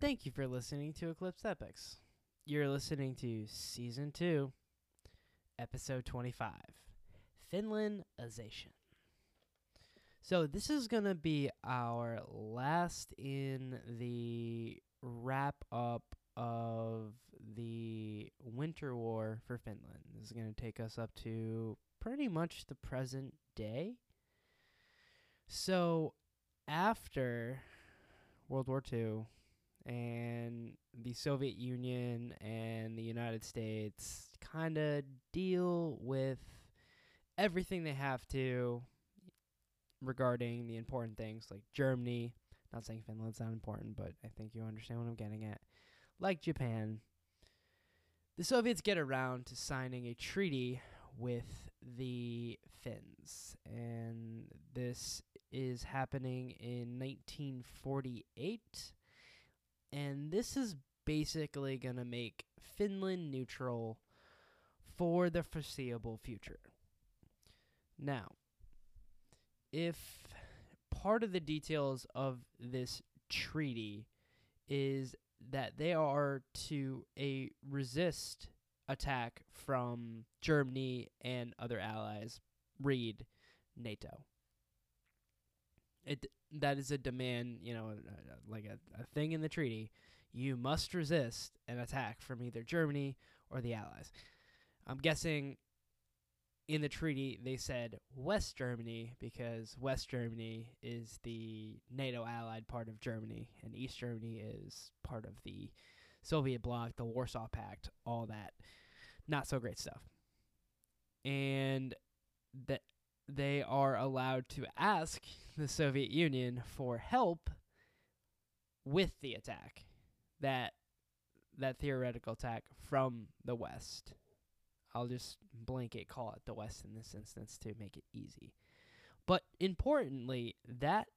Thank you for listening to Eclipse Epics. You're listening to Season 2, Episode 25 Finlandization. So, this is going to be our last in the wrap up of the Winter War for Finland. This is going to take us up to pretty much the present day. So, after World War II and the Soviet Union and the United States kind of deal with everything they have to regarding the important things like Germany. Not saying Finland's not important, but I think you understand what I'm getting at. Like Japan, the Soviets get around to signing a treaty with the Finns, and this is happening in 1948. And this is basically going to make Finland neutral for the foreseeable future. Now, if part of the details of this treaty is that they are to a resist attack from Germany and other allies, read NATO. It that is a demand, you know, uh, like a, a thing in the treaty. You must resist an attack from either Germany or the allies. I'm guessing in the treaty they said West Germany because West Germany is the NATO allied part of Germany and East Germany is part of the Soviet bloc, the Warsaw Pact, all that not so great stuff. And that they are allowed to ask the Soviet Union for help with the attack that that theoretical attack from the west I'll just blanket call it the West in this instance to make it easy. But importantly, that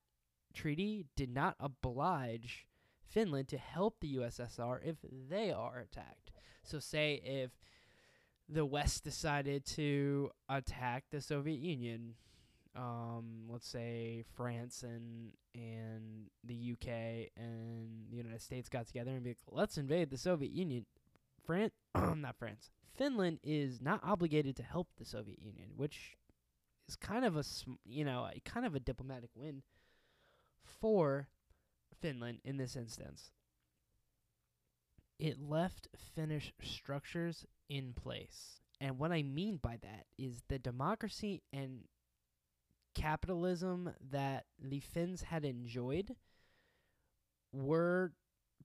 treaty did not oblige Finland to help the USSR if they are attacked. So, say if the West decided to attack the Soviet Union, um, let's say France and and the UK and the United States got together and be like, let's invade the Soviet Union. France, not France, Finland is not obligated to help the Soviet Union, which is kind of a you know kind of a diplomatic win for Finland in this instance. It left Finnish structures in place. And what I mean by that is the democracy and capitalism that the Finns had enjoyed were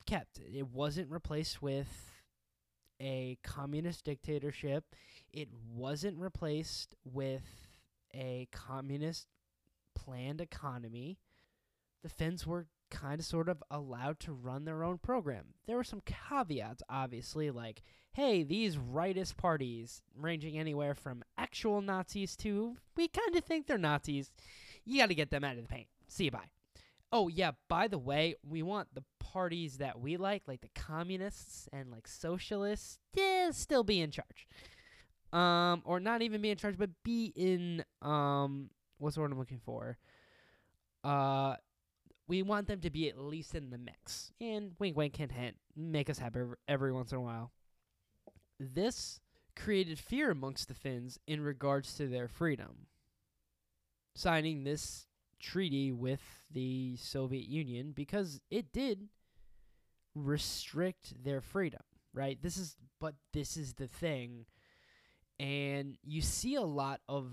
kept. It wasn't replaced with a communist dictatorship. It wasn't replaced with a communist planned economy. The Finns were kind of sort of allowed to run their own program. There were some caveats, obviously, like, hey, these rightist parties, ranging anywhere from actual Nazis to we kind of think they're Nazis, you got to get them out of the paint. See you bye. Oh, yeah, by the way, we want the parties that we like, like the communists and like socialists, yeah, still be in charge. Um, or not even be in charge, but be in um, what's the word I'm looking for? Uh, we want them to be at least in the mix. And wink, wink, hint, hint, make us happy every once in a while. This created fear amongst the Finns in regards to their freedom. Signing this treaty with the Soviet Union because it did restrict their freedom, right? This is but this is the thing. And you see a lot of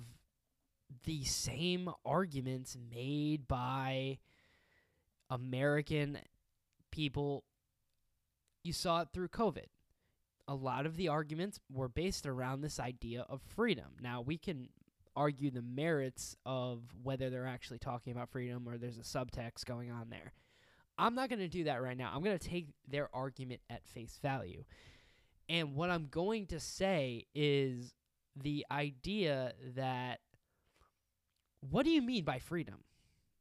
the same arguments made by American people. You saw it through COVID. A lot of the arguments were based around this idea of freedom. Now, we can argue the merits of whether they're actually talking about freedom or there's a subtext going on there. I'm not going to do that right now. I'm going to take their argument at face value. And what I'm going to say is the idea that what do you mean by freedom?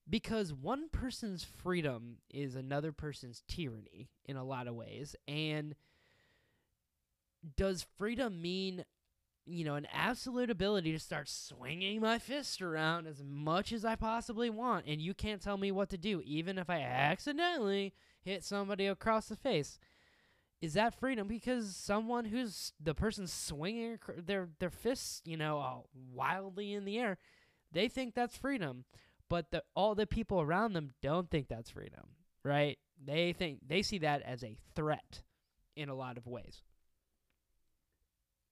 Because one person's freedom is another person's tyranny in a lot of ways. And does freedom mean you know, an absolute ability to start swinging my fist around as much as I possibly want, and you can't tell me what to do, even if I accidentally hit somebody across the face. Is that freedom? Because someone who's the person swinging their their fists, you know, uh, wildly in the air, they think that's freedom, but the all the people around them don't think that's freedom, right? They think they see that as a threat in a lot of ways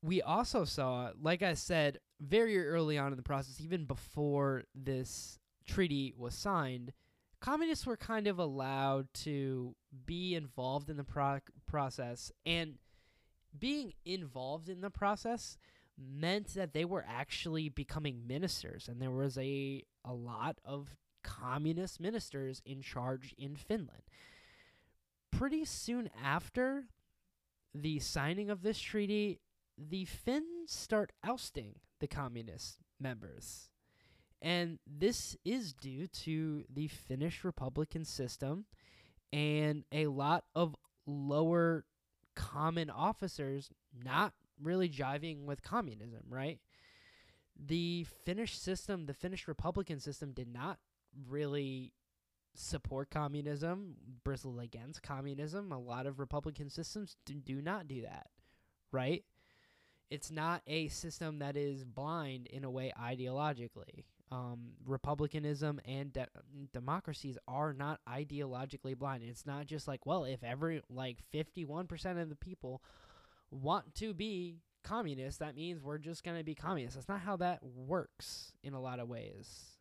we also saw, like I said, very early on in the process, even before this treaty was signed, communists were kind of allowed to be involved in the pro- process. And being involved in the process meant that they were actually becoming ministers. And there was a, a lot of communist ministers in charge in Finland. Pretty soon after the signing of this treaty, the Finns start ousting the communist members. And this is due to the Finnish Republican system and a lot of lower common officers not really jiving with communism, right? The Finnish system, the Finnish Republican system, did not really support communism, bristle against communism. A lot of Republican systems do, do not do that, right? it's not a system that is blind in a way ideologically. Um, republicanism and de- democracies are not ideologically blind. It's not just like, well, if every like 51% of the people want to be communist, that means we're just going to be communist. That's not how that works in a lot of ways.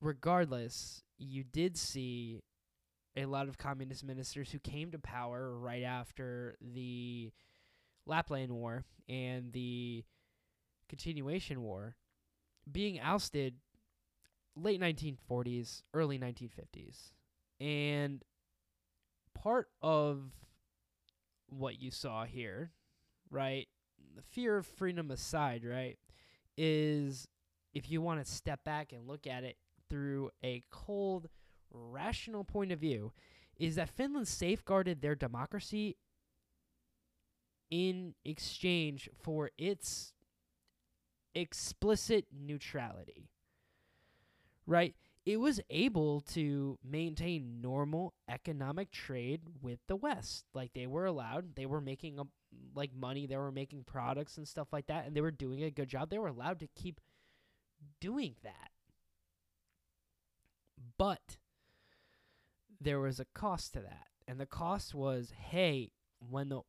Regardless, you did see a lot of communist ministers who came to power right after the Lapland War and the continuation war being ousted late 1940s, early 1950s. And part of what you saw here, right, the fear of freedom aside, right, is if you want to step back and look at it through a cold, rational point of view, is that Finland safeguarded their democracy in exchange for its explicit neutrality. Right? It was able to maintain normal economic trade with the West. Like they were allowed, they were making a, like money, they were making products and stuff like that and they were doing a good job. They were allowed to keep doing that. But there was a cost to that. And the cost was hey, when the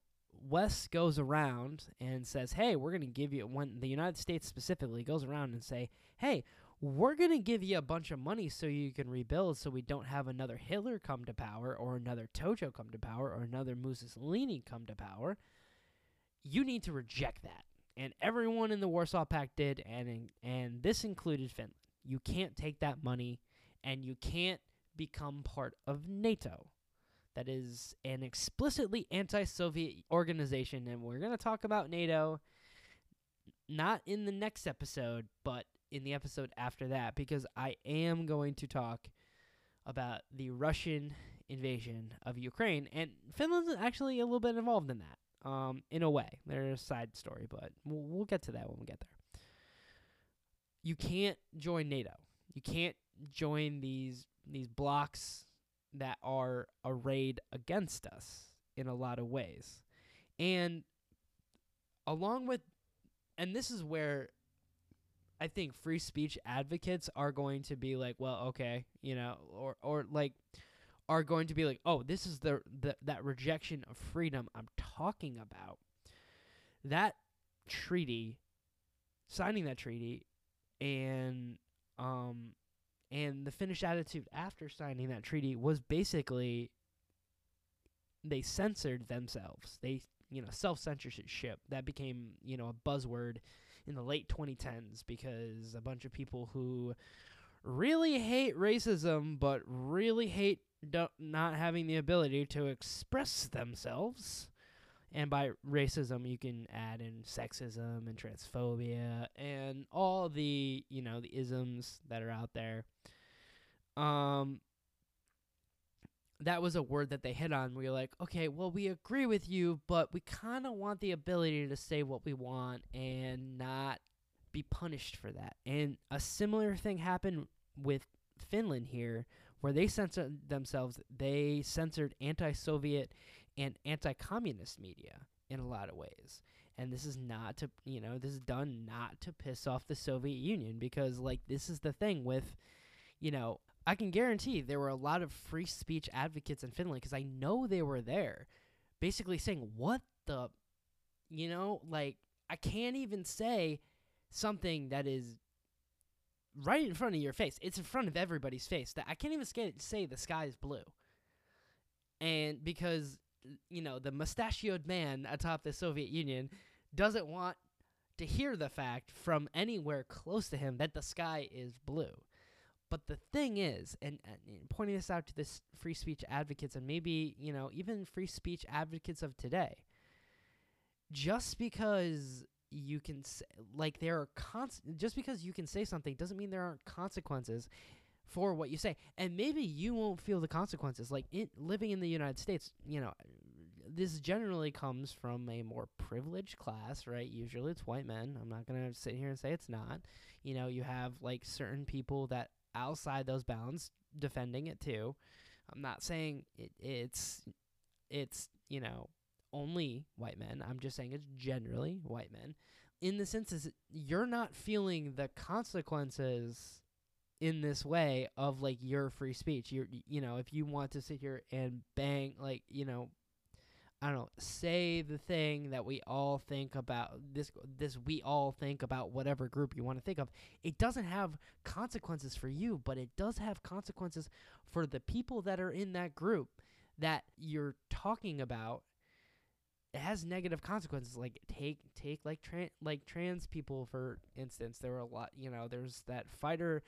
West goes around and says, "Hey, we're going to give you when the United States specifically goes around and say, "Hey, we're going to give you a bunch of money so you can rebuild so we don't have another Hitler come to power or another Tojo come to power or another Mussolini come to power." You need to reject that. And everyone in the Warsaw Pact did and and this included Finland. You can't take that money and you can't become part of NATO that is an explicitly anti Soviet organization. And we're going to talk about NATO not in the next episode, but in the episode after that, because I am going to talk about the Russian invasion of Ukraine. And Finland's actually a little bit involved in that, um, in a way. There's a side story, but we'll, we'll get to that when we get there. You can't join NATO. You can't join these these blocks that are arrayed against us in a lot of ways. And along with and this is where I think free speech advocates are going to be like, well, okay, you know, or or like are going to be like, oh, this is the, the that rejection of freedom I'm talking about. That treaty, signing that treaty, and um, and the Finnish attitude after signing that treaty was basically they censored themselves. They, you know, self censorship. That became, you know, a buzzword in the late 2010s because a bunch of people who really hate racism but really hate do- not having the ability to express themselves and by racism, you can add in sexism and transphobia and all the, you know, the isms that are out there. Um, that was a word that they hit on. We were like, okay, well, we agree with you, but we kind of want the ability to say what we want and not be punished for that. And a similar thing happened with Finland here, where they censored themselves. They censored anti-Soviet and anti-communist media in a lot of ways. And this is not to, you know, this is done not to piss off the Soviet Union because, like, this is the thing with, you know, I can guarantee there were a lot of free speech advocates in Finland because I know they were there, basically saying, "What the, you know, like I can't even say something that is right in front of your face. It's in front of everybody's face. That I can't even say the sky is blue." And because you know the mustachioed man atop the Soviet Union doesn't want to hear the fact from anywhere close to him that the sky is blue. But the thing is, and, and pointing this out to this free speech advocates and maybe, you know, even free speech advocates of today, just because you can say, like there are cons- just because you can say something doesn't mean there aren't consequences for what you say. And maybe you won't feel the consequences. Like in, living in the United States, you know, this generally comes from a more privileged class, right? Usually it's white men. I'm not going to sit here and say it's not. You know, you have like certain people that outside those bounds defending it too. I'm not saying it, it's it's you know only white men. I'm just saying it's generally white men. In the sense is you're not feeling the consequences in this way of like your free speech. You're you know if you want to sit here and bang like you know I don't know, say the thing that we all think about this this we all think about whatever group you want to think of. It doesn't have consequences for you, but it does have consequences for the people that are in that group that you're talking about. It has negative consequences like take take like trans like trans people for instance. There were a lot, you know, there's that fighter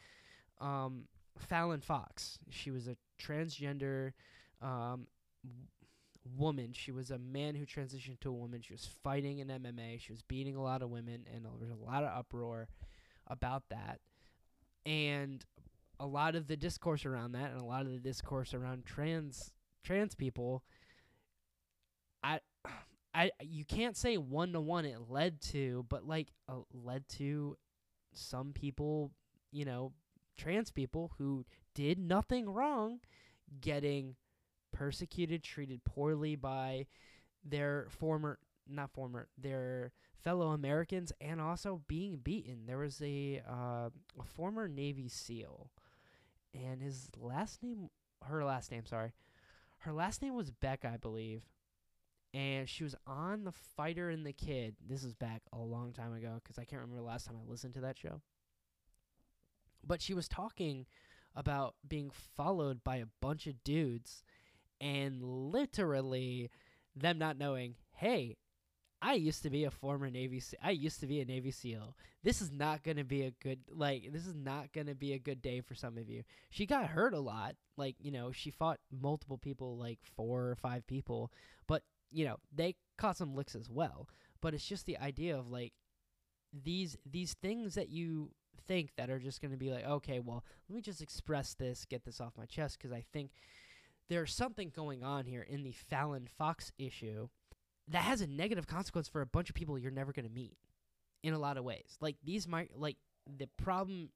um Fallon Fox. She was a transgender um woman. She was a man who transitioned to a woman. She was fighting in MMA. She was beating a lot of women, and there was a lot of uproar about that. And a lot of the discourse around that, and a lot of the discourse around trans trans people, I, I, you can't say one to one it led to, but like uh, led to some people, you know, trans people who did nothing wrong, getting persecuted, treated poorly by their former not former their fellow Americans and also being beaten. There was a uh, a former Navy SEAL and his last name her last name, sorry. Her last name was Beck, I believe. And she was on The Fighter and the Kid. This is back a long time ago because I can't remember the last time I listened to that show. But she was talking about being followed by a bunch of dudes and literally them not knowing, hey, I used to be a former Navy. I used to be a Navy SEAL. This is not gonna be a good like. This is not gonna be a good day for some of you. She got hurt a lot. Like you know, she fought multiple people, like four or five people. But you know, they caught some licks as well. But it's just the idea of like these these things that you think that are just gonna be like, okay, well, let me just express this, get this off my chest, because I think there's something going on here in the Fallon Fox issue that has a negative consequence for a bunch of people you're never going to meet in a lot of ways. Like these might like the problem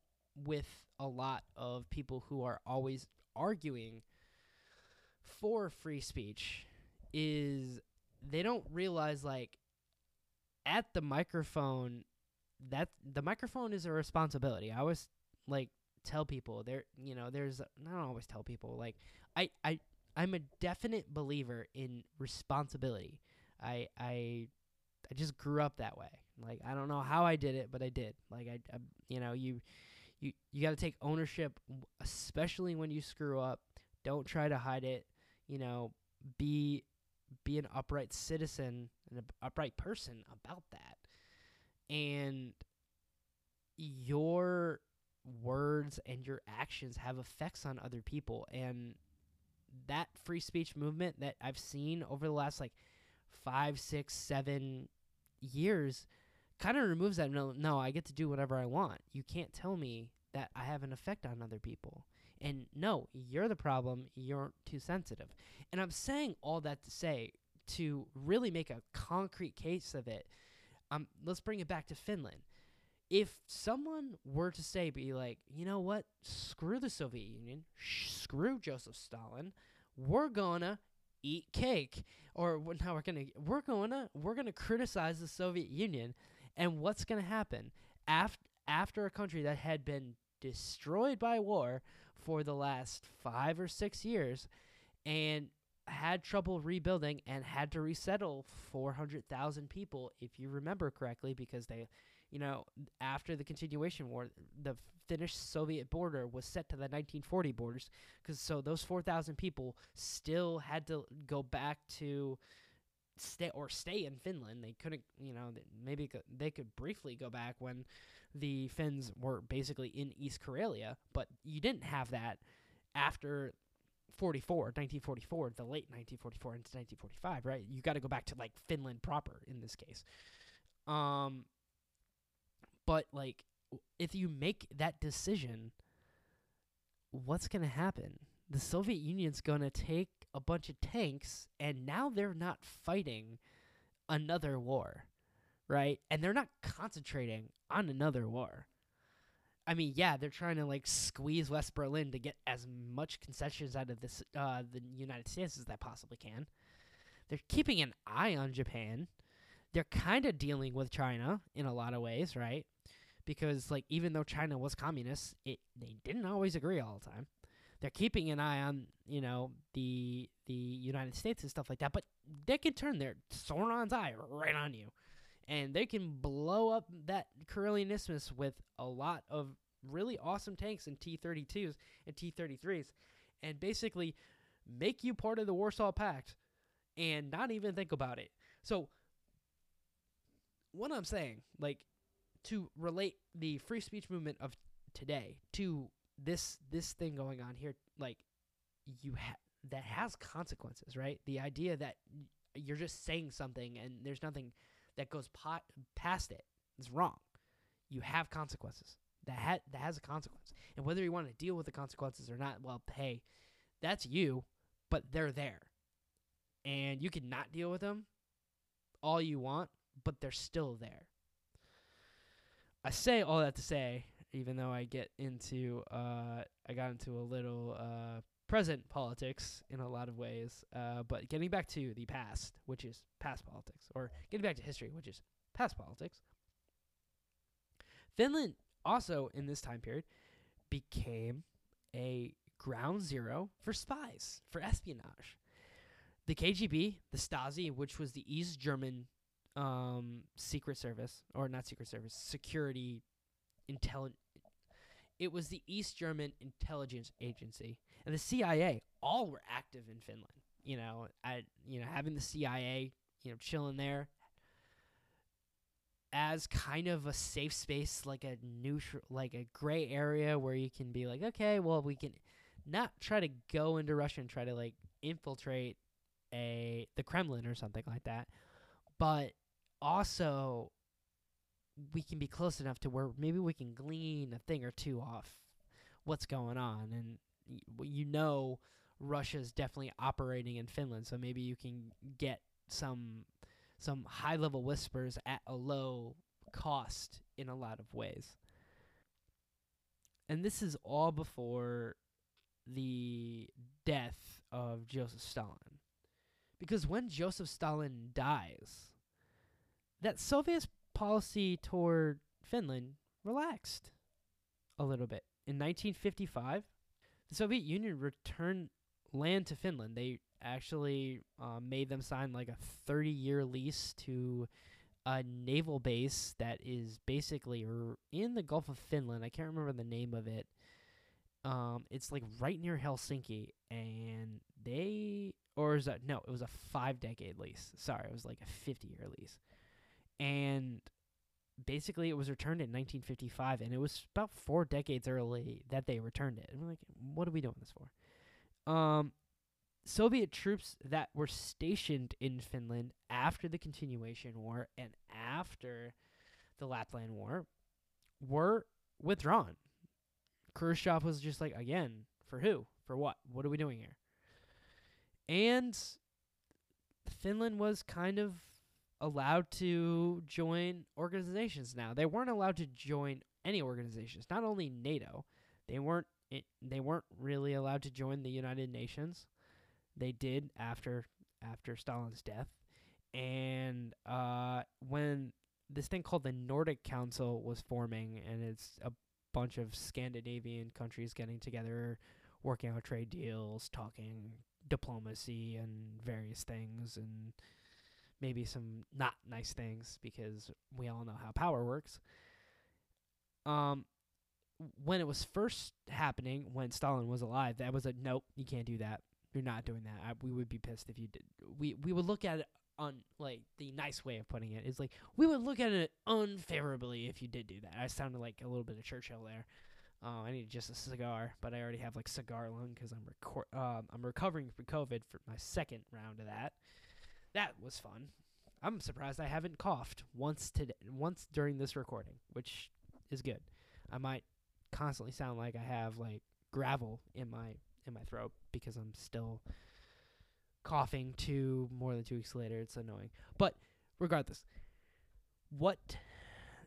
with a lot of people who are always arguing for free speech is they don't realize like at the microphone that the microphone is a responsibility. I always like tell people there you know there's I don't always tell people like I I I'm a definite believer in responsibility. I I I just grew up that way. Like I don't know how I did it, but I did. Like I, I you know, you you you got to take ownership especially when you screw up. Don't try to hide it. You know, be be an upright citizen and an upright person about that. And your words and your actions have effects on other people and that free speech movement that I've seen over the last like five, six, seven years kind of removes that. No, no, I get to do whatever I want. You can't tell me that I have an effect on other people. And no, you're the problem. You're too sensitive. And I'm saying all that to say to really make a concrete case of it. Um, let's bring it back to Finland. If someone were to say, be like, you know what, screw the Soviet Union, sh- screw Joseph Stalin, we're gonna eat cake, or now we're gonna we're gonna we're gonna criticize the Soviet Union, and what's gonna happen after after a country that had been destroyed by war for the last five or six years, and had trouble rebuilding and had to resettle 400,000 people, if you remember correctly, because they, you know, after the continuation war, the Finnish Soviet border was set to the 1940 borders, because so those 4,000 people still had to go back to stay or stay in Finland. They couldn't, you know, maybe they could briefly go back when the Finns were basically in East Karelia, but you didn't have that after 44, 1944, the late 1944 into 1945, right? You got to go back to like Finland proper in this case. Um but like if you make that decision, what's going to happen? The Soviet Union's going to take a bunch of tanks and now they're not fighting another war, right? And they're not concentrating on another war. I mean, yeah, they're trying to like squeeze West Berlin to get as much concessions out of this uh, the United States as they possibly can. They're keeping an eye on Japan. They're kind of dealing with China in a lot of ways, right? Because like even though China was communist, it they didn't always agree all the time. They're keeping an eye on you know the the United States and stuff like that, but they can turn their Sauron's eye right on you and they can blow up that Karelian Isthmus with a lot of really awesome tanks and T-32s and T-33s, and basically make you part of the Warsaw Pact and not even think about it. So, what I'm saying, like, to relate the free speech movement of today to this this thing going on here, like, you ha- that has consequences, right? The idea that you're just saying something and there's nothing that goes pot- past it. is wrong. You have consequences. That ha- that has a consequence, and whether you want to deal with the consequences or not, well, hey, that's you, but they're there, and you can not deal with them all you want, but they're still there. I say all that to say, even though I get into, uh, I got into a little uh, present politics in a lot of ways. Uh, but getting back to the past, which is past politics, or getting back to history, which is past politics, Finland also in this time period became a ground zero for spies, for espionage. The KGB, the Stasi, which was the East German um, secret service, or not secret service, security intelligence it was the East German intelligence agency and the CIA. All were active in Finland. You know, I you know having the CIA you know chilling there as kind of a safe space, like a neutral, like a gray area where you can be like, okay, well, we can not try to go into Russia and try to like infiltrate a the Kremlin or something like that, but also we can be close enough to where maybe we can glean a thing or two off what's going on and you know Russia's definitely operating in Finland. So maybe you can get some some high level whispers at a low cost in a lot of ways. And this is all before the death of Joseph Stalin. Because when Joseph Stalin dies that Soviet policy toward Finland relaxed a little bit. In 1955, the Soviet Union returned land to Finland. They actually uh, made them sign like a 30 year lease to a naval base that is basically in the Gulf of Finland. I can't remember the name of it. Um, it's like right near Helsinki, and they or is that no? It was a five decade lease. Sorry, it was like a 50 year lease and basically it was returned in 1955 and it was about four decades early that they returned it and we're like what are we doing this for um soviet troops that were stationed in finland after the continuation war and after the lapland war were withdrawn Khrushchev was just like, again, for who? For what? What are we doing here? And Finland was kind of allowed to join organizations now. They weren't allowed to join any organizations, not only NATO. They weren't it, they weren't really allowed to join the United Nations. They did after after Stalin's death. And uh, when this thing called the Nordic Council was forming, and it's a bunch of Scandinavian countries getting together, working out trade deals, talking diplomacy and various things, and maybe some not nice things because we all know how power works. Um, when it was first happening, when Stalin was alive, that was a nope, you can't do that. You're not doing that. I, we would be pissed if you did. We we would look at it on like the nice way of putting it is like we would look at it unfavorably if you did do that. I sounded like a little bit of Churchill there. Uh, I need just a cigar, but I already have like cigar lung because I'm recor- uh, I'm recovering from COVID for my second round of that. That was fun. I'm surprised I haven't coughed once today, once during this recording, which is good. I might constantly sound like I have like gravel in my in my throat because I'm still coughing two more than two weeks later. It's annoying. But regardless, what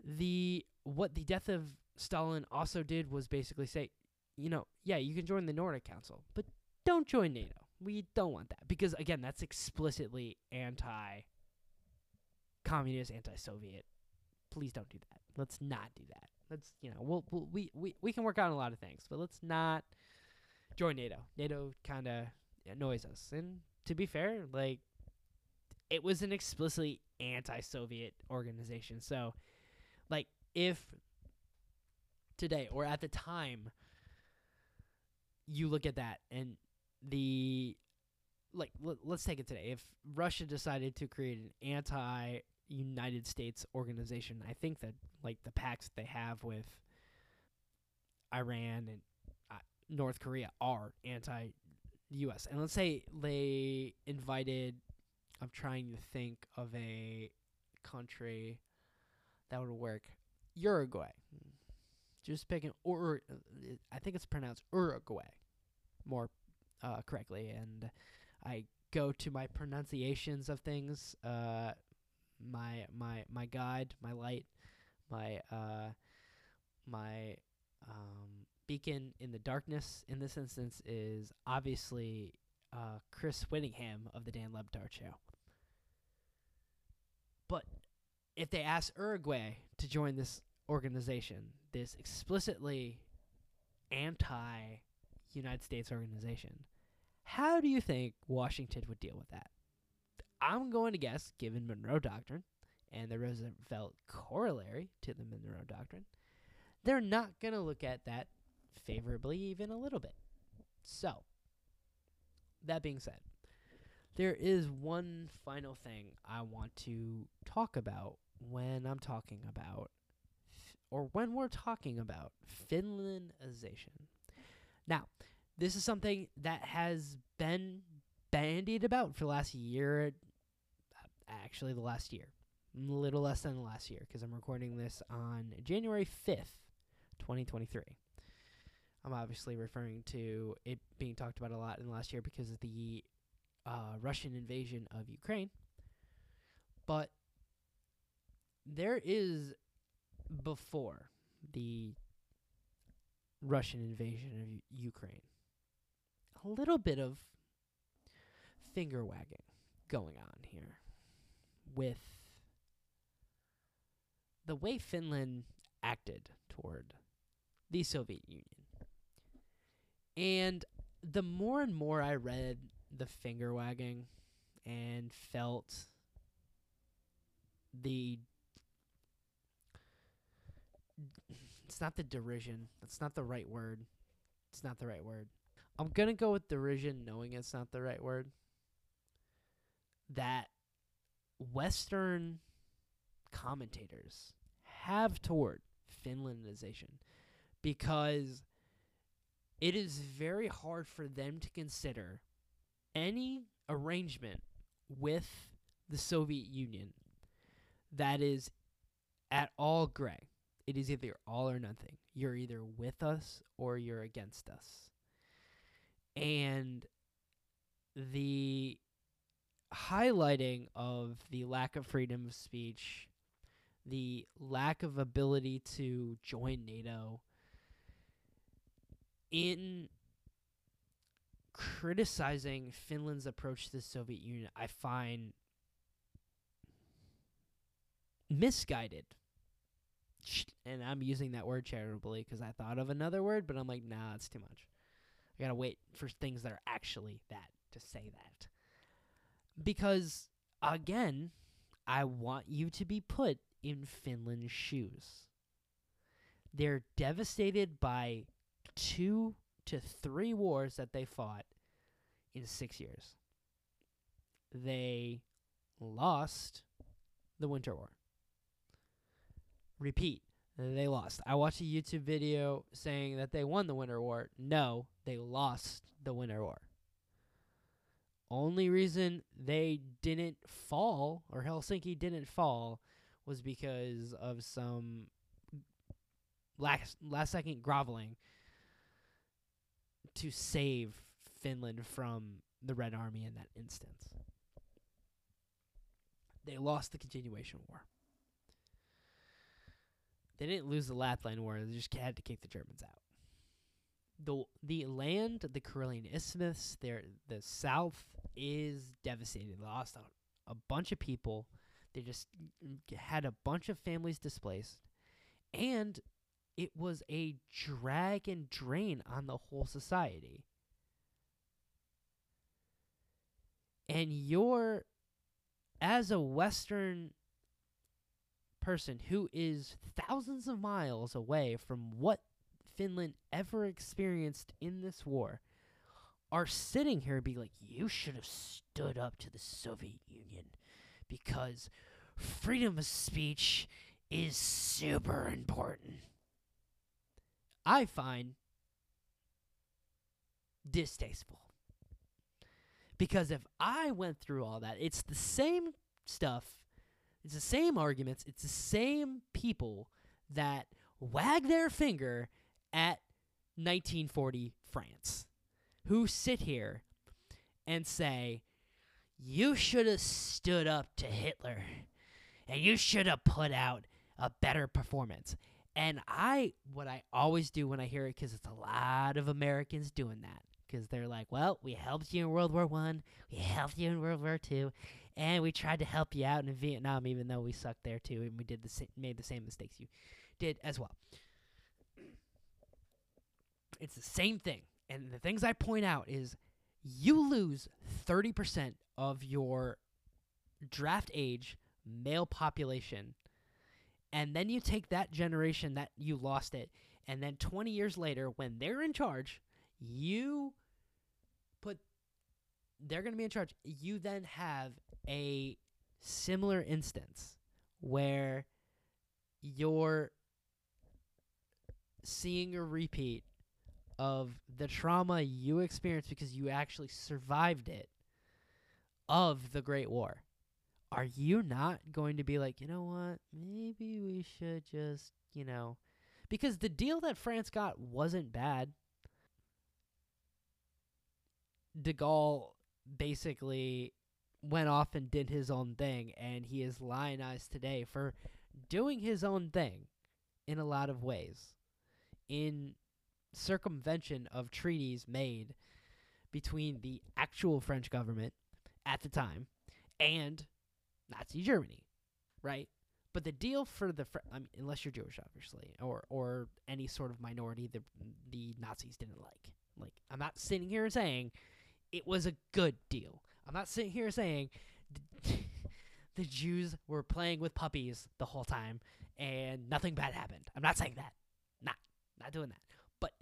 the what the death of Stalin also did was basically say, you know, yeah, you can join the Nordic Council, but don't join NATO. We don't want that because again, that's explicitly anti communist, anti-Soviet. Please don't do that. Let's not do that. Let's, you know, we'll, we'll we we we can work on a lot of things, but let's not join NATO. NATO kind of annoys us. And to be fair, like it was an explicitly anti-Soviet organization. So, like if today or at the time you look at that and the like l- let's take it today. If russia decided to create an anti united states organization i think that like the pacts they have with iran and uh, north korea are anti us and let's say they invited i'm trying to think of a country that would work. Uruguay. Just picking or I think it's pronounced Uruguay. More uh, correctly, and I go to my pronunciations of things. Uh, my my my guide, my light, my uh, my um, beacon in the darkness. In this instance, is obviously uh, Chris Whittingham of the Dan Le Batard Show. But if they ask Uruguay to join this organization, this explicitly anti United States organization, how do you think Washington would deal with that? I'm going to guess, given Monroe Doctrine and the Roosevelt corollary to the Monroe Doctrine, they're not going to look at that favorably even a little bit. So, that being said, there is one final thing I want to talk about when I'm talking about or when we're talking about Finlandization. Now, this is something that has been bandied about for the last year, actually, the last year. A little less than the last year, because I'm recording this on January 5th, 2023. I'm obviously referring to it being talked about a lot in the last year because of the uh, Russian invasion of Ukraine. But there is before the Russian invasion of U- Ukraine. A little bit of finger wagging going on here with the way Finland acted toward the Soviet Union. And the more and more I read the finger wagging and felt the it's not the derision. That's not the right word. It's not the right word. I'm going to go with derision knowing it's not the right word. That Western commentators have toward Finlandization because it is very hard for them to consider any arrangement with the Soviet Union that is at all gray It is either all or nothing. You're either with us or you're against us. And the highlighting of the lack of freedom of speech, the lack of ability to join NATO, in criticizing Finland's approach to the Soviet Union, I find misguided. And I'm using that word charitably because I thought of another word, but I'm like, nah, it's too much. I gotta wait for things that are actually that to say that. Because, again, I want you to be put in Finland's shoes. They're devastated by two to three wars that they fought in six years. They lost the Winter War. Repeat, they lost. I watched a YouTube video saying that they won the Winter War. No, they lost the Winter War. Only reason they didn't fall, or Helsinki didn't fall, was because of some last last second groveling to save Finland from the Red Army in that instance. They lost the continuation war. They didn't lose the Lapland War. They just had to kick the Germans out. the The land, the Karelian Isthmus, there, the South is devastated. Lost a, a bunch of people. They just had a bunch of families displaced, and it was a drag and drain on the whole society. And you're, as a Western person who is thousands of miles away from what Finland ever experienced in this war, are sitting here and being like, you should have stood up to the Soviet Union because freedom of speech is super important. I find distasteful. Because if I went through all that, it's the same stuff, it's the same arguments, it's the same people that wag their finger at 1940 France who sit here and say, you should have stood up to Hitler and you should have put out a better performance. And I, what I always do when I hear it, because it's a lot of Americans doing that, because they're like, "Well, we helped you in World War One, we helped you in World War Two, and we tried to help you out in Vietnam, even though we sucked there too, and we did the sa- made the same mistakes you did as well." It's the same thing, and the things I point out is you lose thirty percent of your draft age male population and then you take that generation that you lost it, and then 20 years later, when they're in charge, you put, they're going to be in charge. You then have a similar instance where you're seeing a repeat of the trauma you experienced because you actually survived it of the Great War are you not going to be like, you know what? Maybe we should just, you know, because the deal that France got wasn't bad. De Gaulle basically went off and did his own thing, and he is lionized today for doing his own thing in a lot of ways, in circumvention of treaties made between the actual French government at the time and Nazi Germany, right? But the deal for the fr- I mean, unless you're Jewish, obviously, or or any sort of minority the the Nazis didn't like. Like I'm not sitting here saying it was a good deal. I'm not sitting here saying the Jews were playing with puppies the whole time and nothing bad happened. I'm not saying that. Not not doing that. But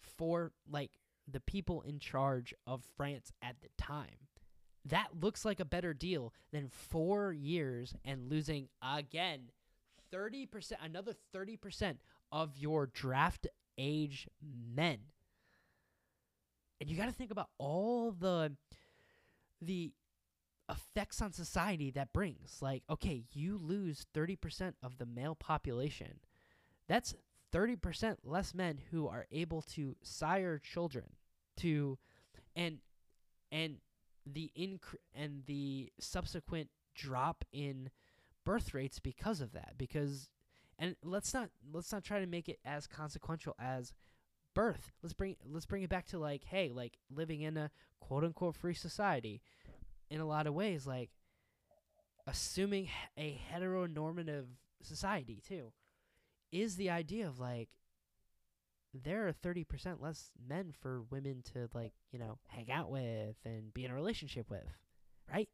for like the people in charge of France at the time, that looks like a better deal than four years and losing again 30%, another 30% of your draft age men. And you got to think about all the the effects on society that brings. Like, okay, you lose 30% of the male population. That's 30% less men who are able to sire children to and and the incre- and the subsequent drop in birth rates because of that because and let's not let's not try to make it as consequential as birth. Let's bring let's bring it back to like hey like living in a quote unquote free society. In a lot of ways like assuming a heteronormative society too is the idea of like there are 30% less men for women to like you know hang out with and be in a relationship with right?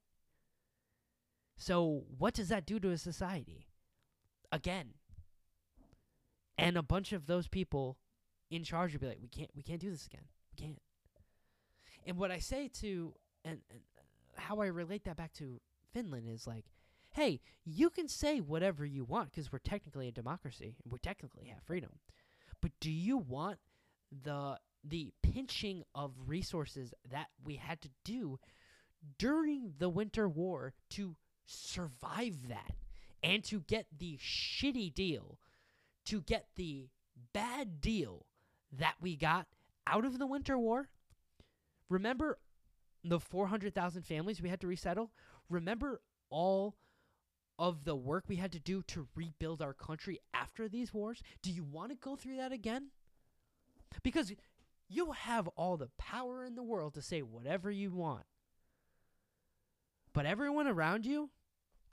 So what does that do to a society? Again and a bunch of those people in charge would be like we can't we can't do this again. We can't. And what i say to and, and how i relate that back to finland is like hey you can say whatever you want because we're technically a democracy and we technically have freedom. But do you want the the pinching of resources that we had to do during the winter war to survive that and to get the shitty deal to get the bad deal that we got out of the winter war remember the 400,000 families we had to resettle remember all of the work we had to do to rebuild our country after these wars? Do you want to go through that again? Because you have all the power in the world to say whatever you want. But everyone around you,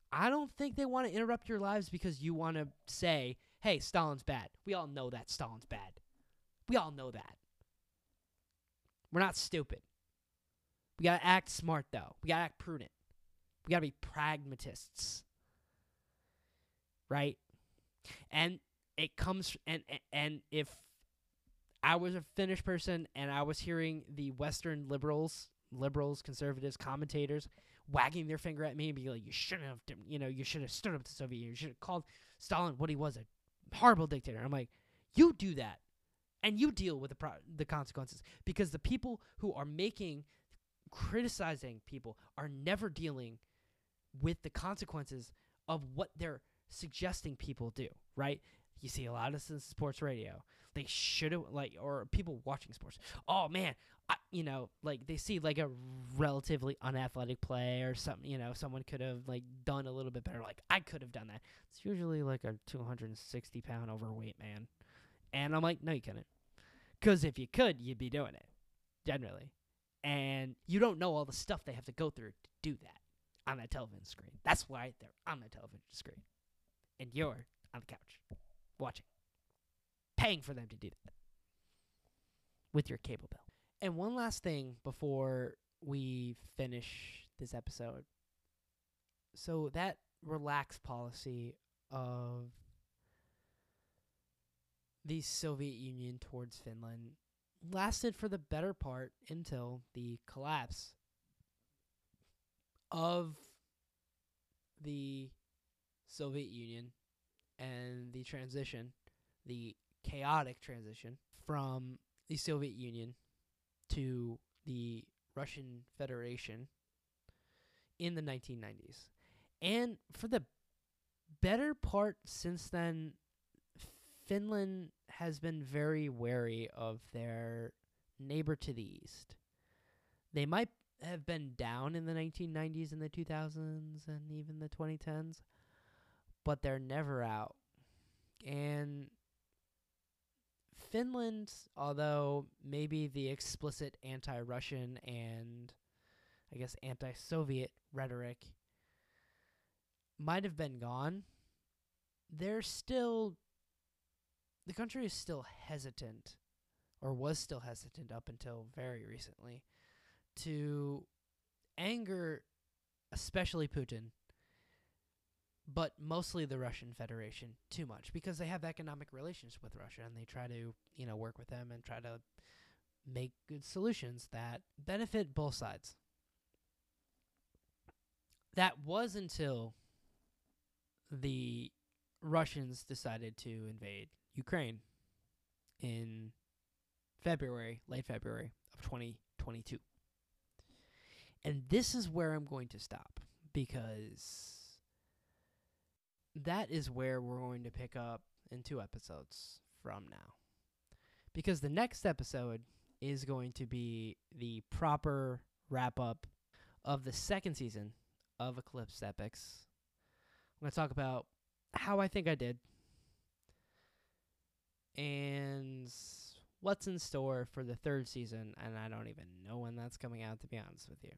I don't think they want to interrupt your lives because you want to say, hey, Stalin's bad. We all know that Stalin's bad. We all know that. We're not stupid. We got to act smart, though. We got to act prudent. We got to be pragmatists right? And it comes and and if I was a Finnish person and I was hearing the Western liberals, liberals, conservatives, commentators wagging their finger at me and be like, "You shouldn't have, you know, you should have stood up to Soviet Union. You should have called Stalin what he was, a horrible dictator." I'm like, "You do that, and you deal with the pro- the consequences because the people who are making criticizing people are never dealing with the consequences of what they're suggesting people do, right? You see a lot of this in sports radio. They should have like, or people watching sports. Oh man, I, you know, like they see like a relatively unathletic play or something. You know, someone could have like done a little bit better. Like I could have done that. It's usually like a 260 pound overweight man, and I'm like, no, you couldn't. Because if you could, you'd be doing it, generally. And you don't know all the stuff they have to go through to do that on that television screen. That's why they're on the television screen and you're on the couch watching, paying for them to do that with your cable bill. And one last thing before we finish this episode. So that relaxed policy of the Soviet Union towards Finland lasted for the better part until the collapse of the Soviet Union and the transition, the chaotic transition from the Soviet Union to the Russian Federation in the 1990s. And for the better part since then, Finland has been very wary of their neighbor to the east. They might have been down in the 1990s and the 2000s and even the 2010s, but they're never out. And Finland, although maybe the explicit anti Russian and I guess anti Soviet rhetoric might have been gone, they're still. The country is still hesitant, or was still hesitant up until very recently, to anger, especially Putin, but mostly the Russian Federation too much because they have economic relations with Russia and they try to, you know, work with them and try to make good solutions that benefit both sides. That was until the Russians decided to invade Ukraine in February, late February of 2022. And this is where I'm going to stop because that is where we're going to pick up in two episodes from now. Because the next episode is going to be the proper wrap up of the second season of Eclipse Epics. I'm going to talk about how I think I did and what's in store for the third season, and I don't even know when that's coming out, to be honest with you.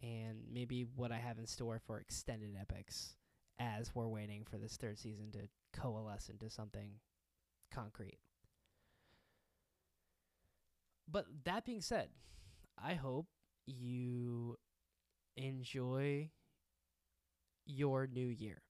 And maybe what I have in store for extended epics as we're waiting for this third season to coalesce into something concrete. But that being said, I hope you enjoy your new year.